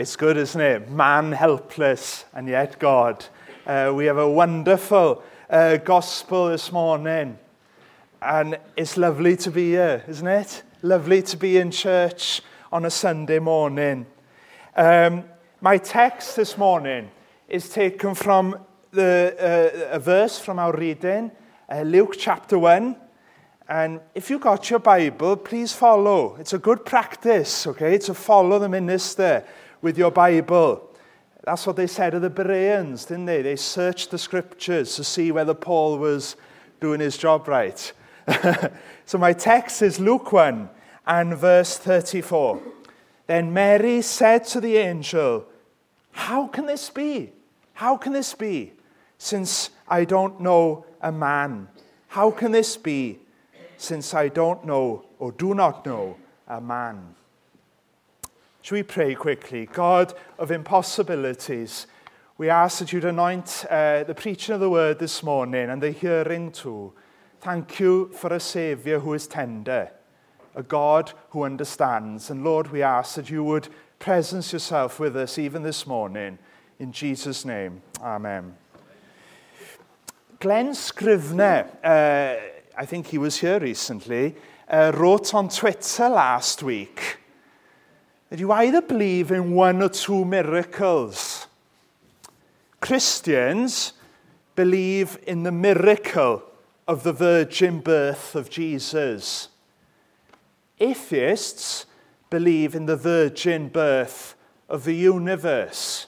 It's good, isn't it? Man helpless and yet God. Uh, we have a wonderful uh, gospel this morning. And it's lovely to be here, isn't it? Lovely to be in church on a Sunday morning. Um, my text this morning is taken from the, uh, a verse from our reading, uh, Luke chapter 1. And if you got your Bible, please follow. It's a good practice, okay, to follow the minister with your Bible. That's what they said of the Bereans, didn't they? They searched the scriptures to see whether Paul was doing his job right. so my text is Luke 1 and verse 34. Then Mary said to the angel, How can this be? How can this be? Since I don't know a man. How can this be? Since I don't know or do not know a man. Should we pray quickly? God of impossibilities, we ask that you'd anoint uh, the preaching of the word this morning and the hearing too. Thank you for a Saviour who is tender, a God who understands. And Lord, we ask that you would presence yourself with us even this morning. In Jesus' name, Amen. Glen Scrivener, uh, I think he was here recently, uh, wrote on Twitter last week that you either believe in one or two miracles. Christians believe in the miracle of the virgin birth of Jesus. Atheists believe in the virgin birth of the universe.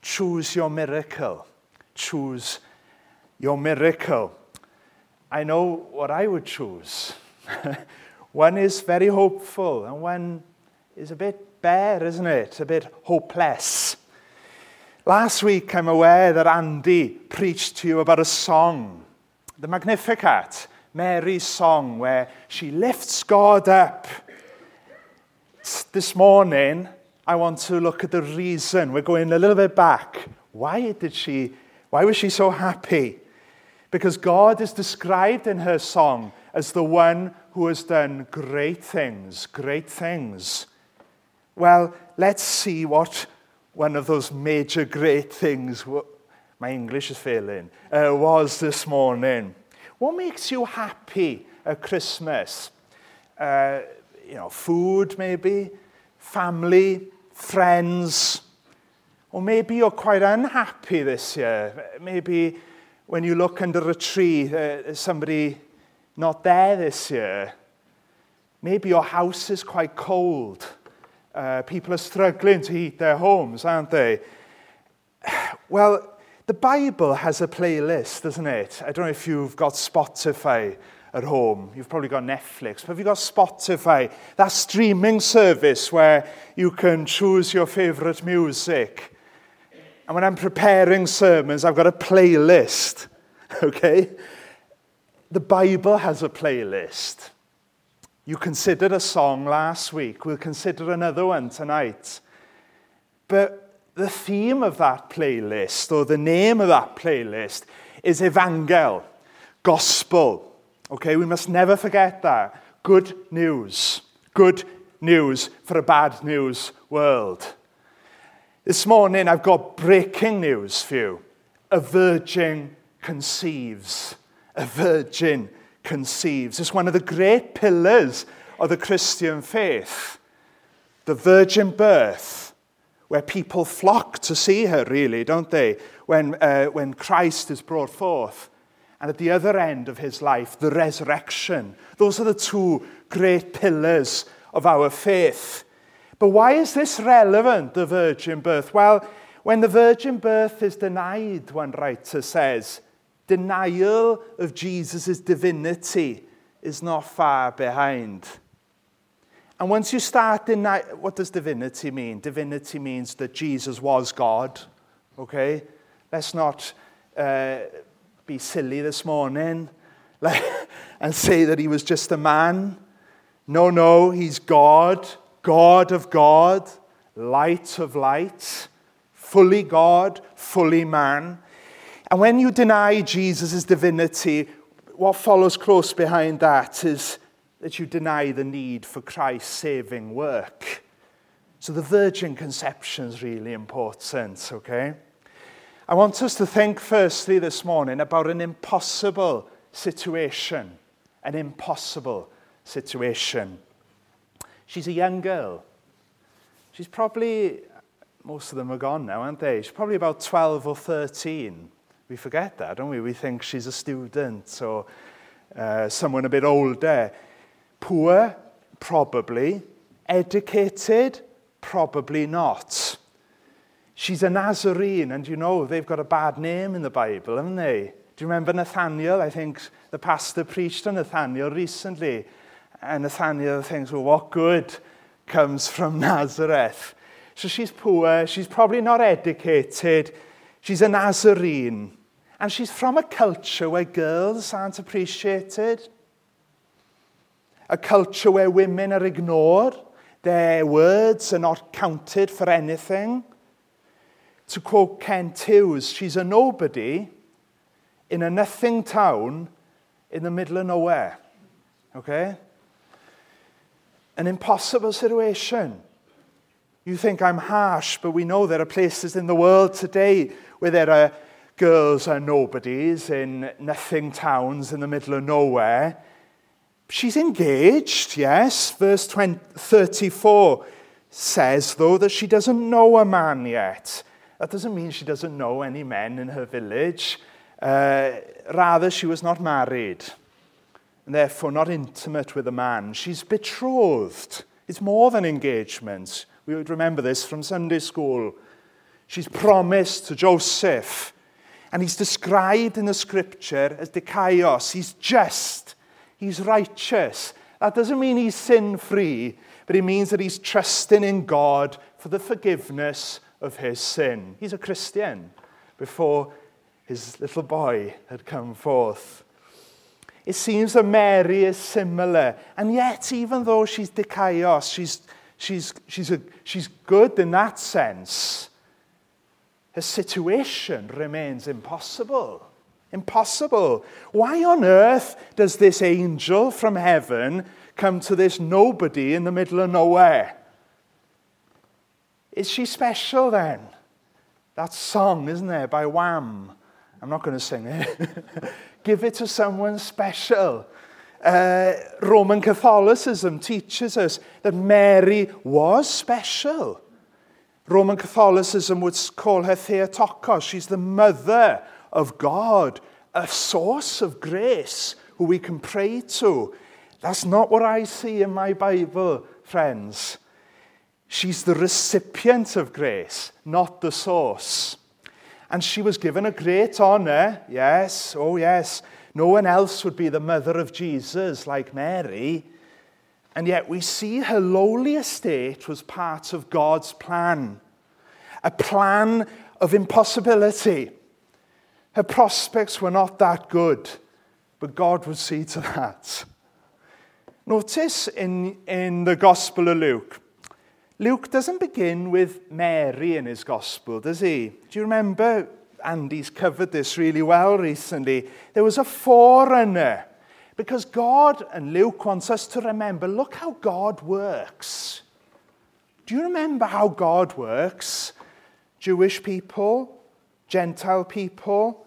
Choose your miracle. Choose your miracle. I know what I would choose. one is very hopeful, and one is a bit bare, isn't it? A bit hopeless. Last week, I'm aware that Andy preached to you about a song, the Magnificat, Mary's song, where she lifts God up. This morning, I want to look at the reason. We're going a little bit back. Why did she, why was she so happy? Because God is described in her song as the one who has done great things, great things. well, let's see what one of those major great things, my English is failing, uh, was this morning. What makes you happy at Christmas? Uh, you know, food maybe, family, friends, or maybe you're quite unhappy this year. Maybe when you look under a tree, uh, somebody not there this year. Maybe your house is quite cold. Uh, people are struggling to heat their homes, aren't they? Well, the Bible has a playlist, doesn't it? I don't know if you've got Spotify at home. You've probably got Netflix, but have you got Spotify? That streaming service where you can choose your favourite music. And when I'm preparing sermons, I've got a playlist, okay? The Bible has a playlist. You considered a song last week. We'll consider another one tonight. But the theme of that playlist, or the name of that playlist, is Evangel, Gospel. Okay, we must never forget that. Good news. Good news for a bad news world. This morning, I've got breaking news for you. A virgin conceives. A virgin conceives. It's one of the great pillars of the Christian faith, the virgin birth, where people flock to see her, really, don't they, when, uh, when Christ is brought forth. And at the other end of his life, the resurrection. Those are the two great pillars of our faith. But why is this relevant, the virgin birth? Well, when the virgin birth is denied, one writer says, denial of Jesus' divinity is not far behind. And once you start denying, what does divinity mean? Divinity means that Jesus was God, okay? Let's not uh, be silly this morning and say that he was just a man. No, no, he's God, God of God, light of light, fully God, fully man. And when you deny Jesus' divinity, what follows close behind that is that you deny the need for Christ's saving work. So the virgin conception is really important, okay? I want us to think firstly this morning about an impossible situation. An impossible situation. She's a young girl. She's probably, most of them are gone now, aren't they? She's probably about 12 or 13. We forget that, don't we? We think she's a student or uh, someone a bit older. Poor? Probably. Educated? Probably not. She's a Nazarene, and you know they've got a bad name in the Bible, haven't they? Do you remember Nathaniel? I think the pastor preached on Nathaniel recently. And Nathaniel thinks, well, what good comes from Nazareth? So she's poor, she's probably not educated, she's a Nazarene. And she's from a culture where girls aren't appreciated, a culture where women are ignored, their words are not counted for anything. To quote Kent Hughes, she's a nobody in a nothing town in the middle of nowhere. Okay? An impossible situation. You think I'm harsh, but we know there are places in the world today where there are girls are nobodies in nothing towns in the middle of nowhere. She's engaged, yes. Verse 20, 34 says, though, that she doesn't know a man yet. That doesn't mean she doesn't know any men in her village. Uh, rather, she was not married, and therefore not intimate with a man. She's betrothed. It's more than engagement. We would remember this from Sunday school. She's promised to Joseph And he's described in the scripture as dikaios. He's just. He's righteous. That doesn't mean he's sin free, but it means that he's trusting in God for the forgiveness of his sin. He's a Christian before his little boy had come forth. It seems that Mary is similar, and yet, even though she's dikaios, she's, she's, she's, a, she's good in that sense. Her situation remains impossible. Impossible. Why on earth does this angel from heaven come to this nobody in the middle of nowhere? Is she special then? That song, isn't there, by Wham? I'm not going to sing it. Give it to someone special. Uh, Roman Catholicism teaches us that Mary was special. Roman Catholicism would call her Theotokos. She's the mother of God, a source of grace who we can pray to. That's not what I see in my Bible, friends. She's the recipient of grace, not the source. And she was given a great honor, yes, oh yes. No one else would be the mother of Jesus like Mary. And yet we see her lowly estate was part of God's plan, a plan of impossibility. Her prospects were not that good, but God would see to that. Notice in, in the Gospel of Luke, Luke doesn't begin with Mary in his Gospel, does he? Do you remember? Andy's covered this really well recently. There was a forerunner because God and Luke wants us to remember look how God works. Do you remember how God works? Jewish people, Gentile people.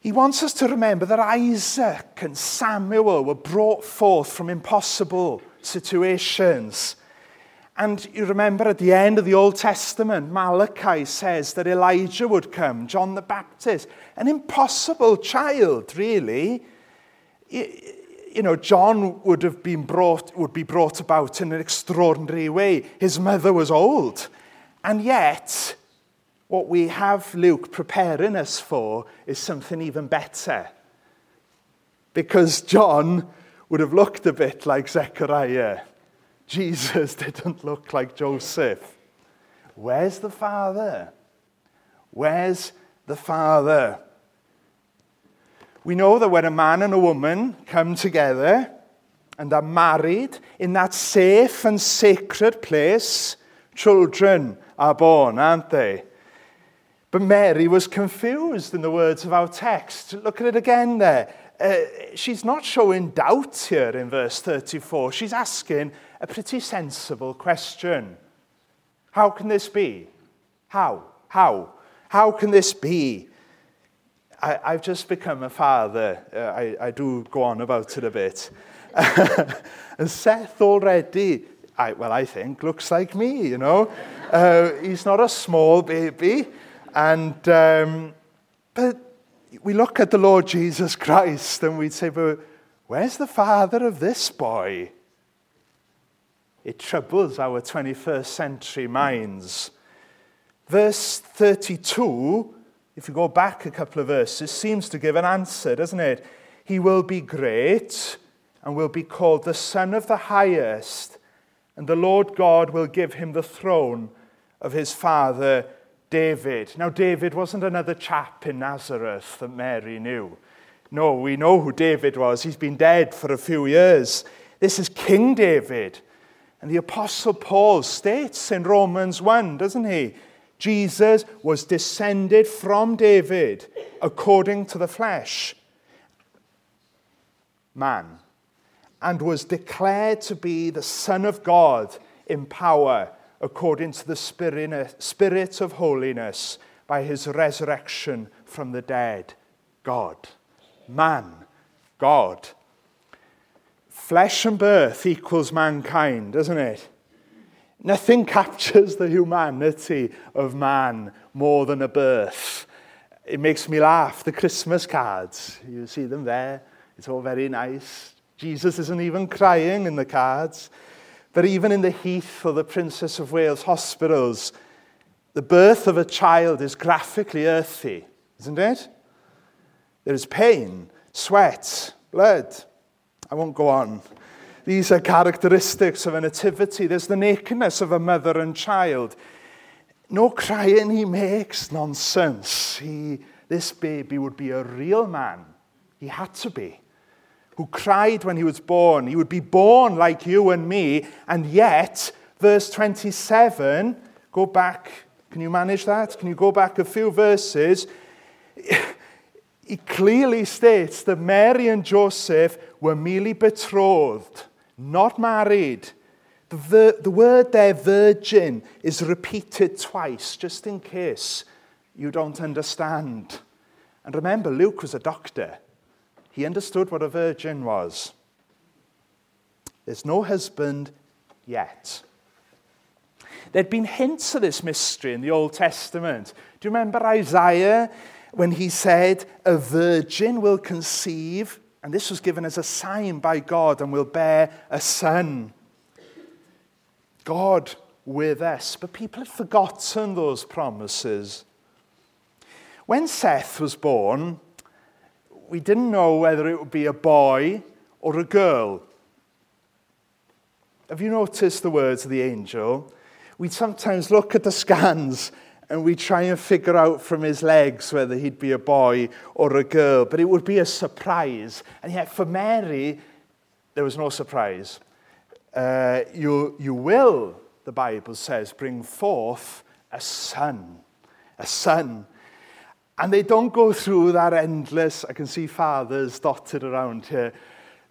He wants us to remember that Isaac and Samuel were brought forth from impossible situations. And you remember at the end of the Old Testament, Malachi says that Elijah would come, John the Baptist, an impossible child, really you know, John would have been brought, would be brought about in an extraordinary way. His mother was old. And yet, what we have Luke preparing us for is something even better. Because John would have looked a bit like Zechariah. Jesus didn't look like Joseph. Where's the Father? Where's the Father? We know that when a man and a woman come together and are married, in that safe and sacred place, children are born, aren't they? But Mary was confused in the words of our text. Look at it again there. Uh, she's not showing doubt here in verse 34. She's asking a pretty sensible question. How can this be? How? How? How can this be? I, have just become a father. Uh, I, I, do go on about it a bit. and Seth already, I, well, I think, looks like me, you know. Uh, he's not a small baby. And, um, but we look at the Lord Jesus Christ and we'd say, but where's the father of this boy? It troubles our 21st century minds. Verse 32, if you go back a couple of verses, seems to give an answer, doesn't it? He will be great and will be called the Son of the Highest, and the Lord God will give him the throne of his father David. Now, David wasn't another chap in Nazareth that Mary knew. No, we know who David was. He's been dead for a few years. This is King David. And the Apostle Paul states in Romans 1, doesn't he? Jesus was descended from David according to the flesh, man, and was declared to be the Son of God in power according to the Spirit of holiness by his resurrection from the dead. God, man, God. Flesh and birth equals mankind, doesn't it? Nothing captures the humanity of man more than a birth. It makes me laugh. The Christmas cards, you see them there. It's all very nice. Jesus isn't even crying in the cards. But even in the Heath or the Princess of Wales hospitals, the birth of a child is graphically earthy, isn't it? There is pain, sweat, blood. I won't go on. These are characteristics of a nativity. There's the nakedness of a mother and child. No crying he makes, nonsense. He, this baby would be a real man. He had to be who cried when he was born. He would be born like you and me, and yet, verse 27, go back. Can you manage that? Can you go back a few verses? He clearly states that Mary and Joseph were merely betrothed, not married. The, the word there, virgin, is repeated twice, just in case you don't understand. And remember, Luke was a doctor. He understood what a virgin was. There's no husband yet. There'd been hints of this mystery in the Old Testament. Do you remember Isaiah when he said, A virgin will conceive, and this was given as a sign by God, and will bear a son? God with us. But people had forgotten those promises. When Seth was born, we didn't know whether it would be a boy or a girl. Have you noticed the words of the angel? We sometimes look at the scans and we try and figure out from his legs whether he'd be a boy or a girl, but it would be a surprise. And yet, for Mary, there was no surprise. Uh, you, you will, the Bible says, bring forth a son. A son. And they don't go through that endless, I can see fathers dotted around here,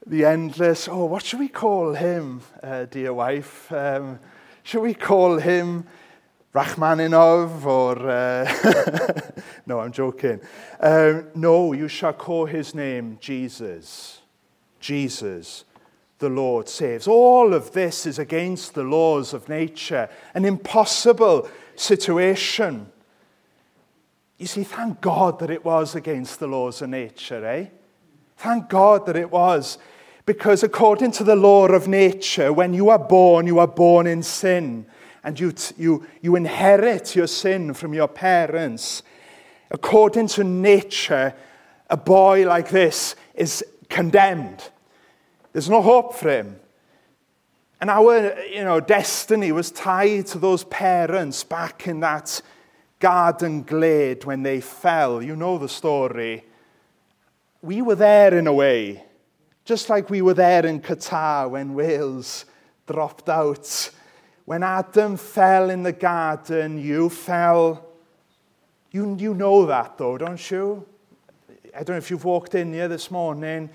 the endless, oh, what should we call him, uh, dear wife? Um, should we call him Rachmaninov or. Uh, no, I'm joking. Um, no, you shall call his name Jesus. Jesus, the Lord saves. All of this is against the laws of nature, an impossible situation. You see, thank God that it was against the laws of nature, eh? Thank God that it was. Because according to the law of nature, when you are born, you are born in sin. And you, you, you inherit your sin from your parents. According to nature, a boy like this is condemned. There's no hope for him. And our you know, destiny was tied to those parents back in that garden glade when they fell. You know the story. We were there in a way, just like we were there in Qatar when Wales dropped out. when Adam fell in the garden, you fell. You, you know that though, don't you? I don't know if you've walked in here this morning.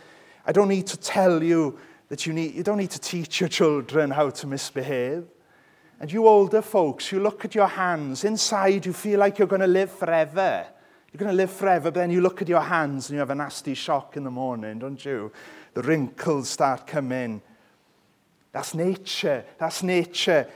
I don't need to tell you that you need, you don't need to teach your children how to misbehave. And you older folks, you look at your hands. Inside, you feel like you're going to live forever. You're going to live forever, but then you look at your hands and you have a nasty shock in the morning, don't you? The wrinkles start coming. That's nature. That's nature.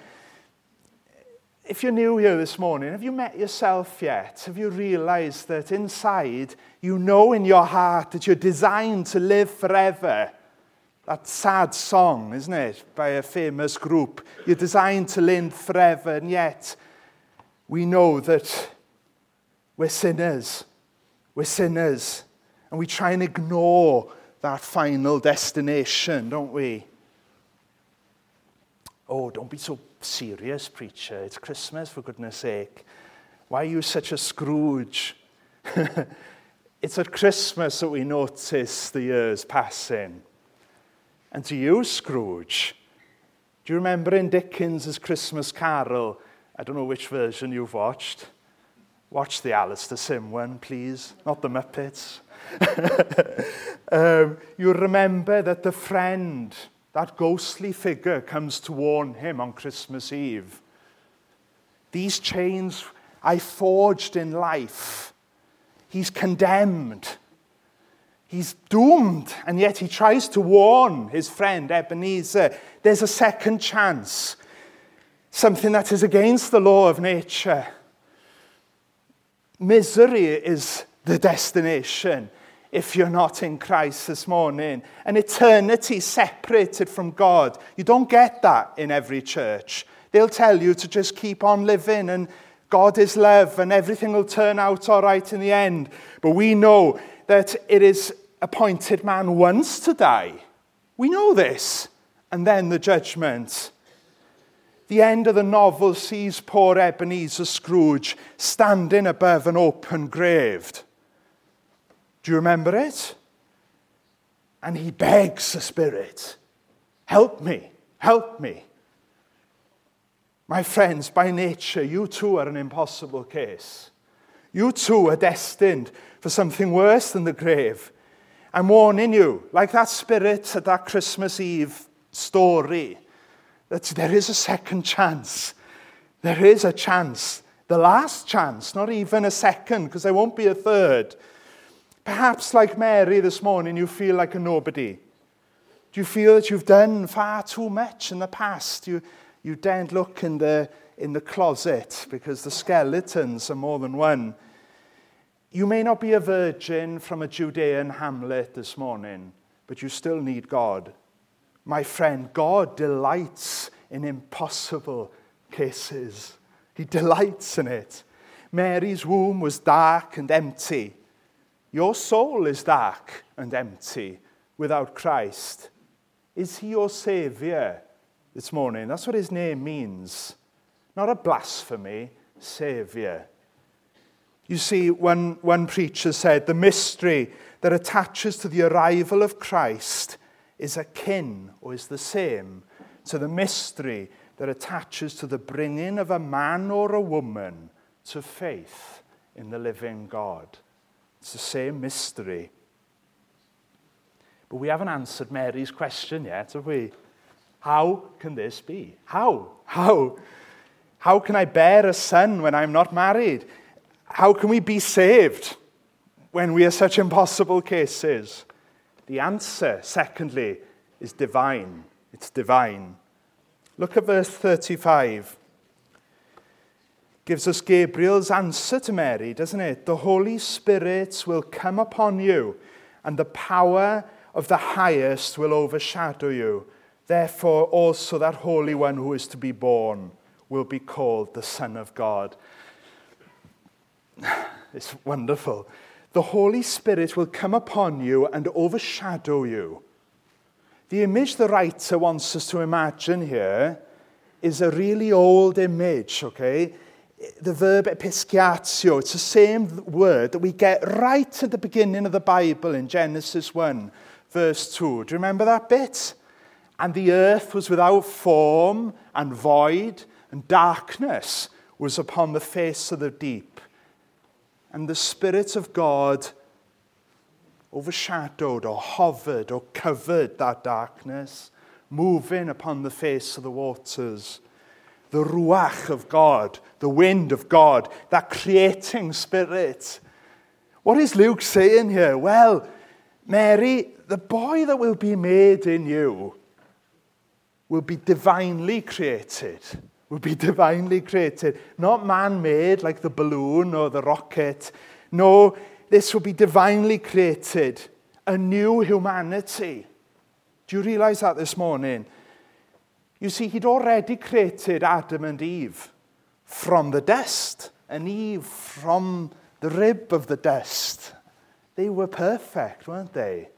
If you're new here this morning, have you met yourself yet? Have you realized that inside you know in your heart that you're designed to live forever? That sad song, isn't it, by a famous group. You're designed to live forever, and yet we know that we're sinners. We're sinners. And we try and ignore that final destination, don't we? Oh, don't be so serious, preacher. It's Christmas, for goodness sake. Why are you such a Scrooge? it's at Christmas that we notice the years passing. And to you, Scrooge, do you remember in Dickens' Christmas Carol? I don't know which version you've watched. Watch the Alastair Sim one, please, not the Muppets. um, you remember that the friend that ghostly figure comes to warn him on Christmas Eve. These chains I forged in life. He's condemned. He's doomed. And yet he tries to warn his friend Ebenezer there's a second chance. Something that is against the law of nature. Misery is the destination if you're not in Christ this morning. An eternity separated from God. You don't get that in every church. They'll tell you to just keep on living and God is love and everything will turn out all right in the end. But we know that it is appointed man once to die. We know this. And then the judgment. The end of the novel sees poor Ebenezer Scrooge standing above an open grave. Do you remember it? And he begs the Spirit, Help me, help me. My friends, by nature, you too are an impossible case. You too are destined for something worse than the grave. I'm warning you, like that spirit at that Christmas Eve story, that there is a second chance. There is a chance. The last chance, not even a second, because there won't be a third. Perhaps, like Mary this morning, you feel like a nobody. Do you feel that you've done far too much in the past? You, you daren't look in the, in the closet because the skeletons are more than one. You may not be a virgin from a Judean hamlet this morning, but you still need God. My friend, God delights in impossible cases. He delights in it. Mary's womb was dark and empty. Your soul is dark and empty without Christ. Is he your Savior this morning? That's what his name means. Not a blasphemy, Savior. You see, one, one preacher said the mystery that attaches to the arrival of Christ is akin or is the same to the mystery that attaches to the bringing of a man or a woman to faith in the living God. It's the same mystery. But we haven't answered Mary's question yet, have we? How can this be? How? How? How can I bear a son when I'm not married? How can we be saved when we are such impossible cases? The answer, secondly, is divine. It's divine. Look at verse 35. Gives us Gabriel's answer to Mary, doesn't it? The Holy Spirit will come upon you, and the power of the highest will overshadow you. Therefore, also that Holy One who is to be born will be called the Son of God. It's wonderful. The Holy Spirit will come upon you and overshadow you. The image the writer wants us to imagine here is a really old image, okay? The verb episkiazo, it's the same word that we get right at the beginning of the Bible in Genesis 1, verse 2. Do you remember that bit? And the earth was without form and void, and darkness was upon the face of the deep. And the Spirit of God overshadowed or hovered or covered that darkness, moving upon the face of the waters. the ruach of God, the wind of God, that creating spirit. What is Luke saying here? Well, Mary, the boy that will be made in you will be divinely created. Will be divinely created. Not man made like the balloon or the rocket. No, this will be divinely created. A new humanity. Do you realize that this morning? You see, he'd already created Adam and Eve from the dust, and Eve from the rib of the dust. They were perfect, weren't they?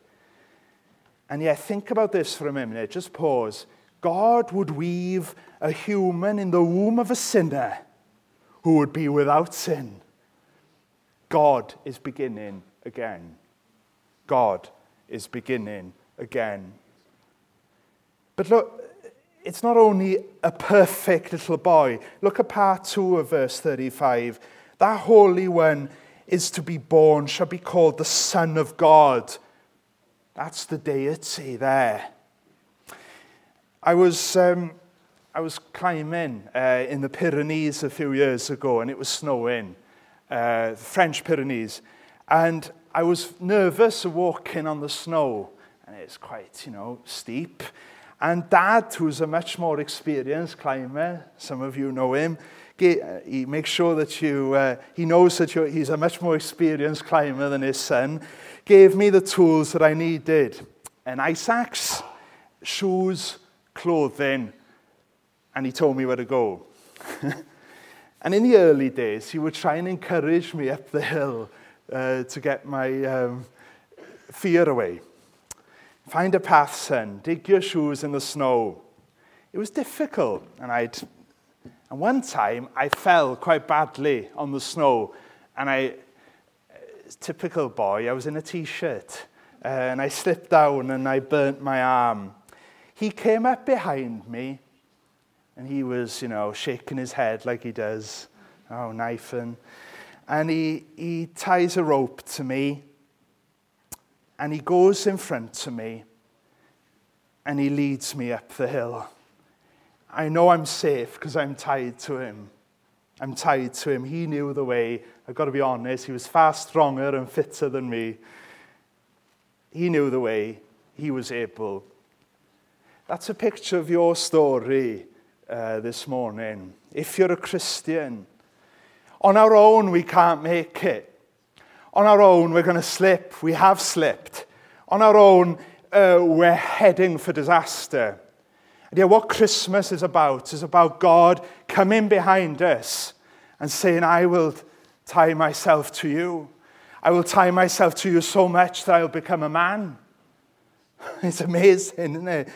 And yet, think about this for a minute. Just pause. God would weave a human in the womb of a sinner who would be without sin. God is beginning again. God is beginning again. But look, it's not only a perfect little boy. Look at part 2 of verse 35. That Holy One is to be born, shall be called the Son of God. That's the deity there. I was, um, I was climbing uh, in the Pyrenees a few years ago, and it was snowing, uh, the French Pyrenees. And I was nervous walking on the snow, and it's quite, you know, steep. And Dad, who's a much more experienced climber, some of you know him, he makes sure that you, uh, he knows that he's a much more experienced climber than his son, gave me the tools that I needed an ice axe, shoes, clothing, and he told me where to go. and in the early days, he would try and encourage me up the hill uh, to get my um, fear away. Find a path, son. Dig your shoes in the snow. It was difficult, and I'd and one time I fell quite badly on the snow, and I, typical boy, I was in a t-shirt, uh, and I slipped down and I burnt my arm. He came up behind me, and he was, you know, shaking his head like he does. Oh, knifing. And he, he ties a rope to me, and he goes in front to me, and he leads me up the hill. I know I'm safe because I'm tied to him. I'm tied to him. He knew the way. I've got to be honest, he was far stronger and fitter than me. He knew the way. He was able. That's a picture of your story uh, this morning. If you're a Christian, on our own, we can't make it. On our own, we're going to slip. We have slipped. On our own, uh, we're heading for disaster. And yeah, what Christmas is about is about God coming behind us and saying, I will tie myself to you. I will tie myself to you so much that I'll become a man. It's amazing, isn't it?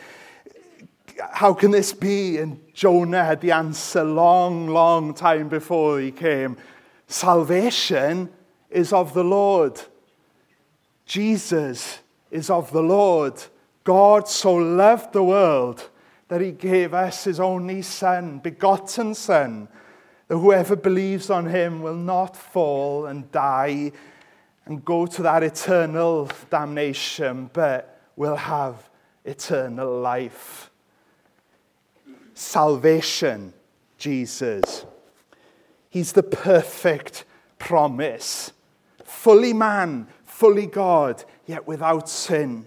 How can this be? And Jonah had the answer long, long time before he came. Salvation is of the Lord. Jesus is of the Lord. God so loved the world that he gave us his only Son, begotten Son, that whoever believes on him will not fall and die and go to that eternal damnation, but will have eternal life. Salvation, Jesus. He's the perfect promise. fully man, fully God, yet without sin.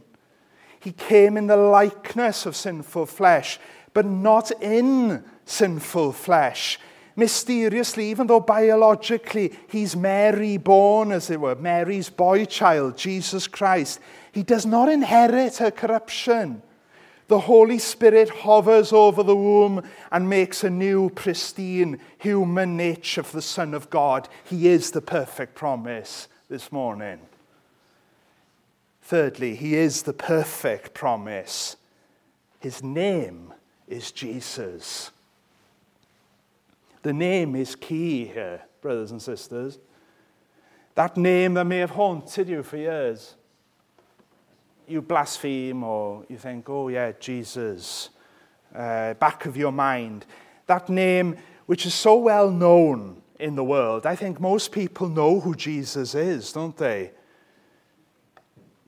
He came in the likeness of sinful flesh, but not in sinful flesh. Mysteriously, even though biologically he's Mary born, as it were, Mary's boy child, Jesus Christ, he does not inherit her corruption. The Holy Spirit hovers over the womb and makes a new, pristine human nature for the Son of God. He is the perfect promise. This morning. Thirdly, he is the perfect promise. His name is Jesus. The name is key here, brothers and sisters. That name that may have haunted you for years. You blaspheme or you think, oh, yeah, Jesus, uh, back of your mind. That name, which is so well known in the world, I think most people know who Jesus is, don't they?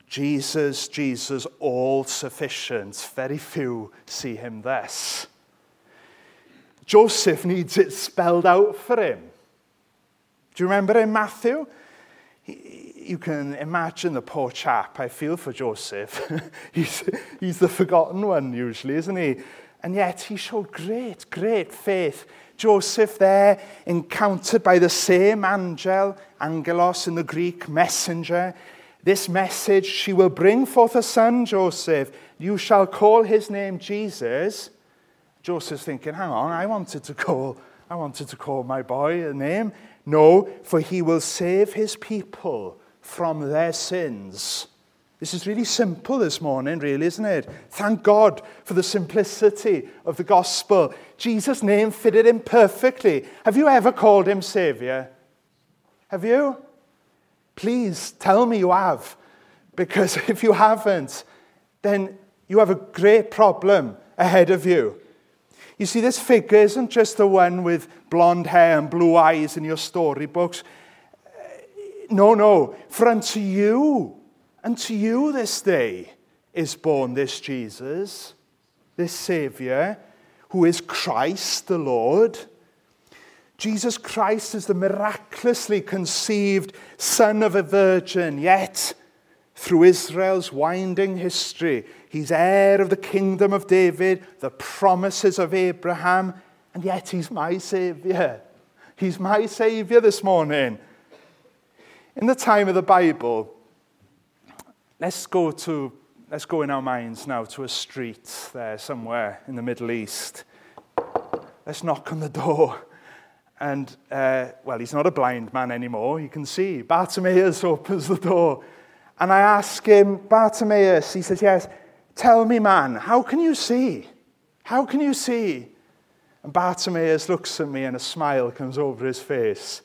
Jesus, Jesus, all sufficient. Very few see him thus. Joseph needs it spelled out for him. Do you remember in Matthew? you can imagine the poor chap. I feel for Joseph. he's, he's the forgotten one, usually, isn't he? And yet he showed great, great faith. Joseph there, encountered by the same angel, angelos in the Greek, messenger. This message, she will bring forth a son, Joseph. You shall call his name Jesus. Joseph's thinking, hang on, I wanted to call, I wanted to call my boy a name. No, for he will save his people from their sins. This is really simple this morning, really, isn't it? Thank God for the simplicity of the gospel. Jesus' name fitted in perfectly. Have you ever called him Savior? Have you? Please tell me you have. Because if you haven't, then you have a great problem ahead of you. You see, this figure isn't just the one with blonde hair and blue eyes in your storybooks. No, no. For unto you, unto you this day is born this Jesus, this Savior, who is Christ the Lord. Jesus Christ is the miraculously conceived Son of a Virgin, yet through Israel's winding history, he's heir of the kingdom of David, the promises of Abraham, and yet he's my Savior. He's my Savior this morning. In the time of the Bible, let's go to let's go in our minds now to a street there somewhere in the Middle East. Let's knock on the door. And, uh, well, he's not a blind man anymore. He can see. Bartimaeus opens the door. And I ask him, Bartimaeus, he says, Yes, tell me, man, how can you see? How can you see? And Bartimaeus looks at me and a smile comes over his face.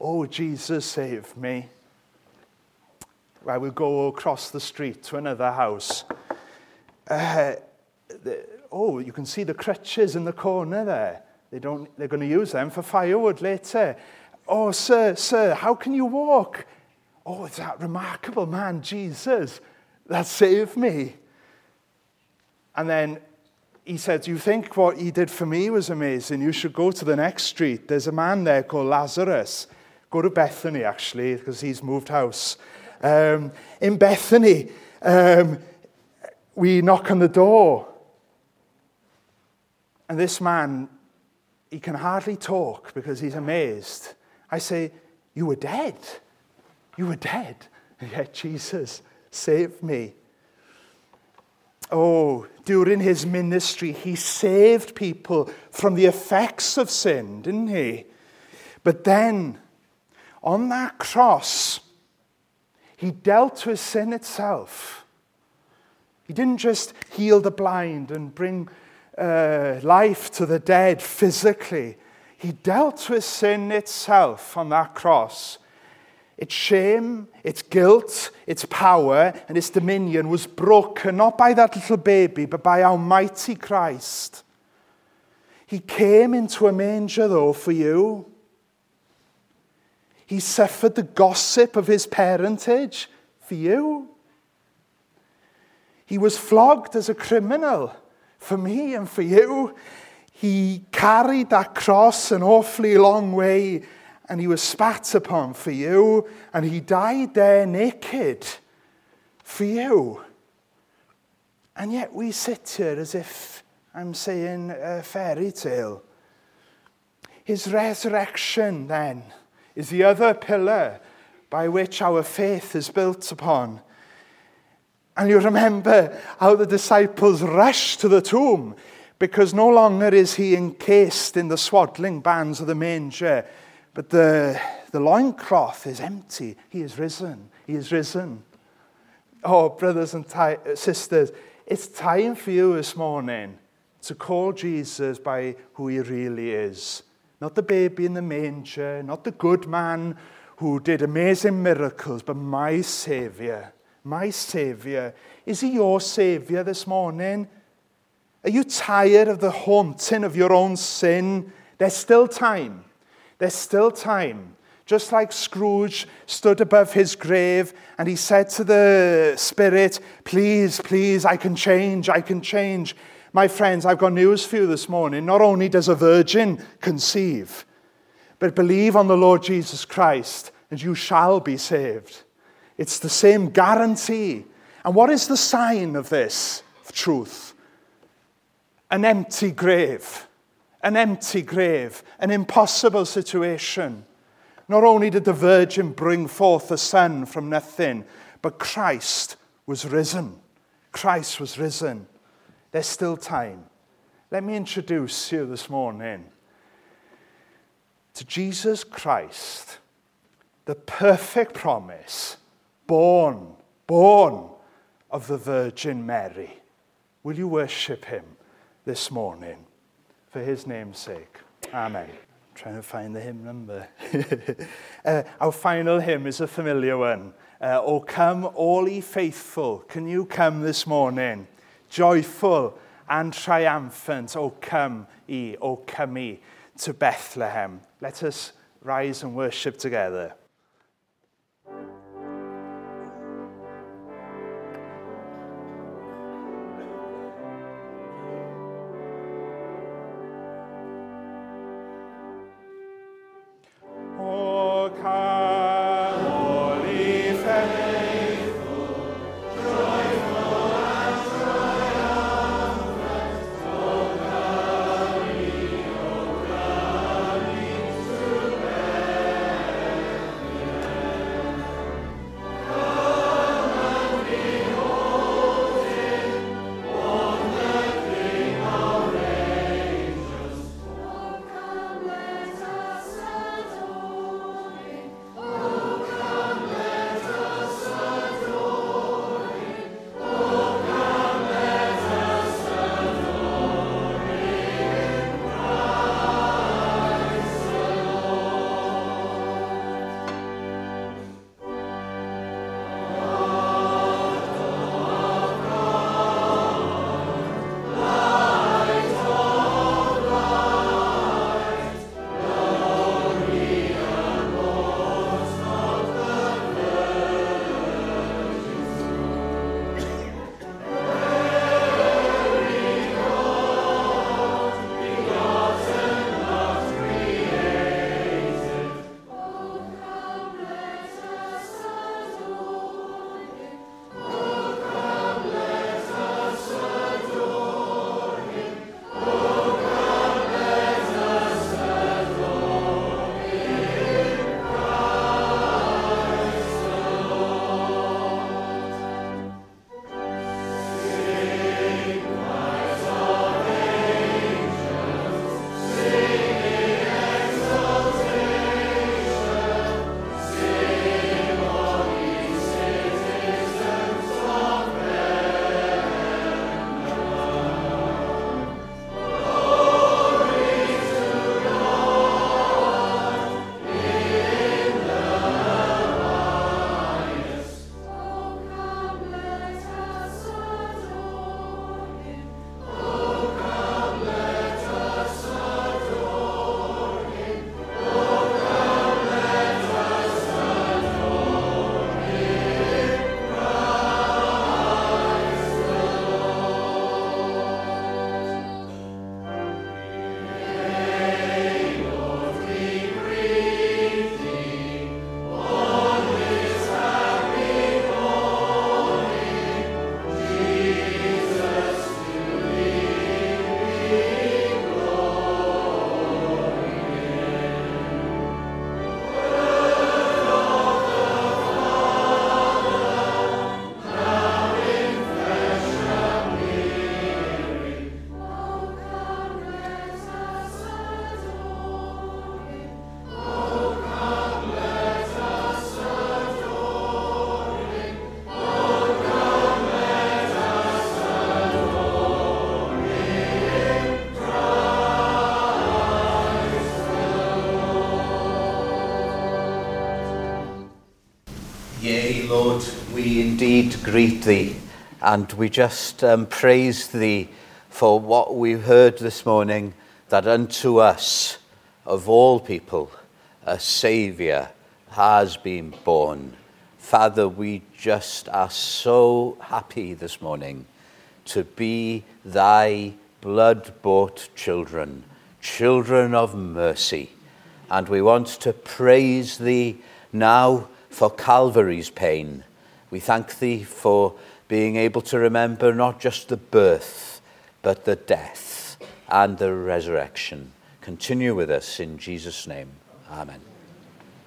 Oh, Jesus, save me. I will go across the street to another house. Uh, the, oh, you can see the crutches in the corner there. They don't, they're going to use them for firewood later. Oh, sir, sir, how can you walk? Oh, it's that remarkable man, Jesus, that saved me. And then he said, You think what he did for me was amazing? You should go to the next street. There's a man there called Lazarus. Go to Bethany, actually, because he's moved house. Um, in Bethany, um, we knock on the door. And this man, he can hardly talk because he's amazed. I say, You were dead. You were dead. And yet Jesus saved me. Oh, during his ministry, he saved people from the effects of sin, didn't he? But then, on that cross, He dealt with sin itself. He didn't just heal the blind and bring uh, life to the dead physically. He dealt with sin itself on that cross. Its shame, its guilt, its power, and its dominion was broken not by that little baby, but by Almighty Christ. He came into a manger, though, for you. He suffered the gossip of his parentage for you. He was flogged as a criminal for me and for you. He carried that cross an awfully long way and he was spat upon for you and he died there naked for you. And yet we sit here as if I'm saying a fairy tale. His resurrection, then, is the other pillar by which our faith is built upon. And you remember how the disciples rushed to the tomb because no longer is he encased in the swaddling bands of the manger, but the, the loincloth is empty. He is risen. He is risen. Oh, brothers and t- sisters, it's time for you this morning to call Jesus by who he really is. Not the baby in the manger, not the good man who did amazing miracles, but my Savior. My Savior. Is He your Savior this morning? Are you tired of the haunting of your own sin? There's still time. There's still time. Just like Scrooge stood above his grave and he said to the Spirit, Please, please, I can change, I can change. My friends, I've got news for you this morning. Not only does a virgin conceive, but believe on the Lord Jesus Christ and you shall be saved. It's the same guarantee. And what is the sign of this truth? An empty grave. An empty grave. An impossible situation. Not only did the Virgin bring forth a son from nothing, but Christ was risen. Christ was risen. There's still time. Let me introduce you this morning to Jesus Christ, the perfect promise, born, born of the Virgin Mary. Will you worship him this morning for his name's sake? Amen I'm trying to find the hymn number. uh, our final hymn is a familiar one. Uh, o come, all ye faithful, can you come this morning? joyful and triumphant, O come ye, O come ye to Bethlehem. Let us rise and worship together. Greet thee, and we just um, praise thee for what we heard this morning that unto us, of all people, a Saviour has been born. Father, we just are so happy this morning to be thy blood bought children, children of mercy. And we want to praise thee now for Calvary's pain. We thank thee for being able to remember not just the birth, but the death and the resurrection. Continue with us in Jesus' name. Amen.